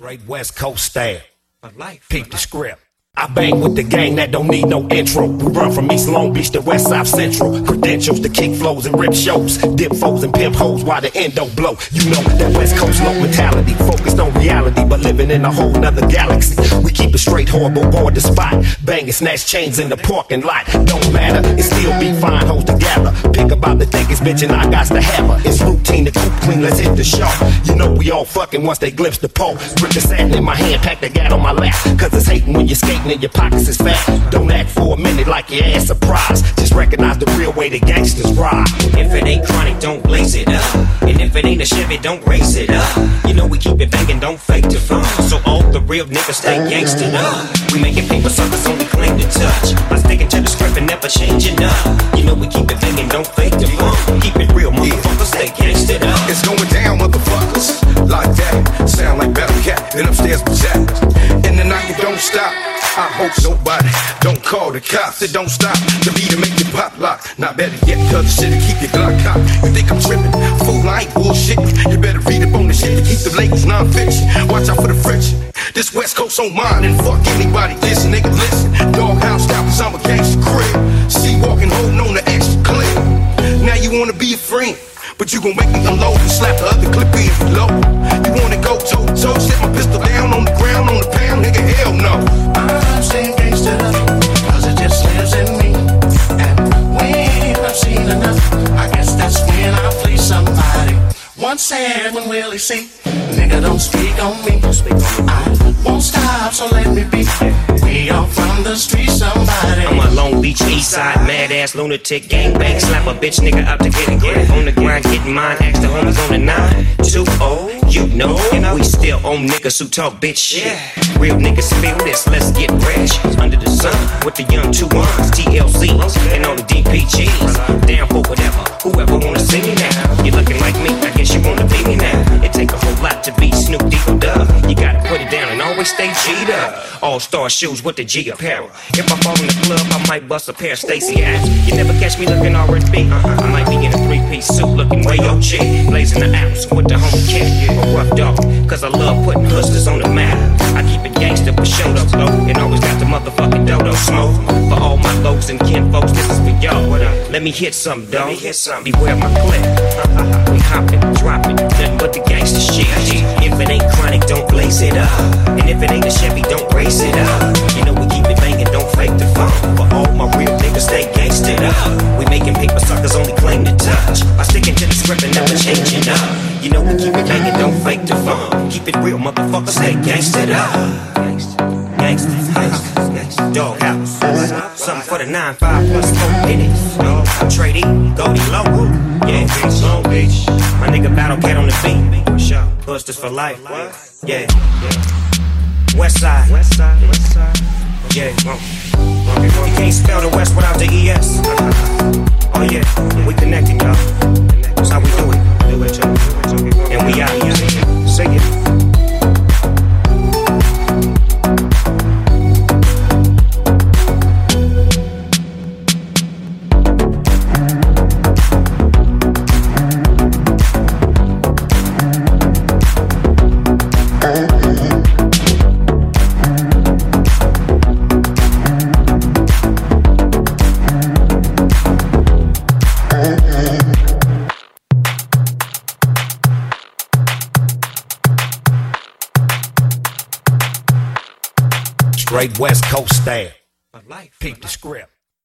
Straight West Coast style. Life. Peep the script. I bang with the gang that don't need no intro. We run from East Long Beach to West South Central. Credentials to kick flows and rip shows. Dip foes and pimp hoes while the end don't blow. You know that West Coast low mentality. Focused on reality, but living in a whole nother galaxy. We keep it straight, horrible, board the spot. Bang and snatch chains in the parking lot. Don't matter, it still be fine hoes together. Pick about the thickest bitch and I got the hammer. It's routine to coop clean, let's hit the show. You know we all fucking once they glimpse the pole. Grip the satin in my hand, pack the gat on my lap. Cause it's hating when you're skating and your pockets is fat. Don't act for a minute like your ass surprised. Just recognize the real way the gangsters ride. If it ain't chronic, don't blaze it up. And if it ain't a Chevy, don't race it up. You know we keep it banging, don't fake the fun. So all the real niggas stay gangstered up. We making paper suckers only claim to touch. By sticking to the script and never changing up. You know we keep it banging, don't fake the fun. Keep it real, motherfuckers, stay gangstered up. It's going down, motherfuckers. Like that. Sound like Battle Cat and upstairs I hope nobody don't call the cops. It don't stop. The beat to make you pop lock. Not better yet, tell the shit to keep your Glock cocked. You think I'm tripping? Fool, I ain't bullshit. You better read up on the shit to keep the labels non-fiction. Watch out for the friction. This West Coast on mine and fuck anybody. This nigga listen. Doghouse cause I'm a gangster crib. See walking, holding on the extra clip. Now you wanna be a friend. But you gon' make me unload and slap the other clip in low. You wanna go toe to toe, One said when will he see? Nigga, don't speak on me. I won't stop, so let me be. We all from the street, somebody. I'm a Long Beach East Side mad ass lunatic gangbang. Slap a bitch nigga up to get it grip. On the grind, getting mine. Ask the homies on the nine. Too old, you know. And We still own niggas who talk bitch shit. Real niggas feel this, let's get rich. Under the sun with the young two ones, TLCs, and all the DPGs. Down for whatever, whoever wanna see me now. You looking like me, All star shoes with the G apparel. If I fall in the club, I might bust a pair of Stacy hats. You never catch me looking R&B. Uh-huh. I might be in a three-piece suit looking way OG. Blazing the ounce with the home kit. A rough dog, cause I love putting hustlers on the map. I keep it gangster for show up low. And always got the motherfucking dodo smoke. For all my lows and kin folks, this is for y'all. Let me hit some, dog. Beware my clip. We hopping, You know we keep it banging, don't fake the fun. Keep it real, motherfuckers, stay gangstered up. Gangsta, gangsta, gangsta, doghouse. Something for the 9-5 plus 4 minutes. Uh, Tradie, Goldie Low. Yeah, Beach, Long Beach. My nigga Battle Cat on the beat. Busters for life. Yeah. West side. West side. West side. Yeah. You can't spell the West without the ES. Oh yeah. We connecting, y'all. That's how we do. We out. Say it. Straight West Coast style. Peep the script.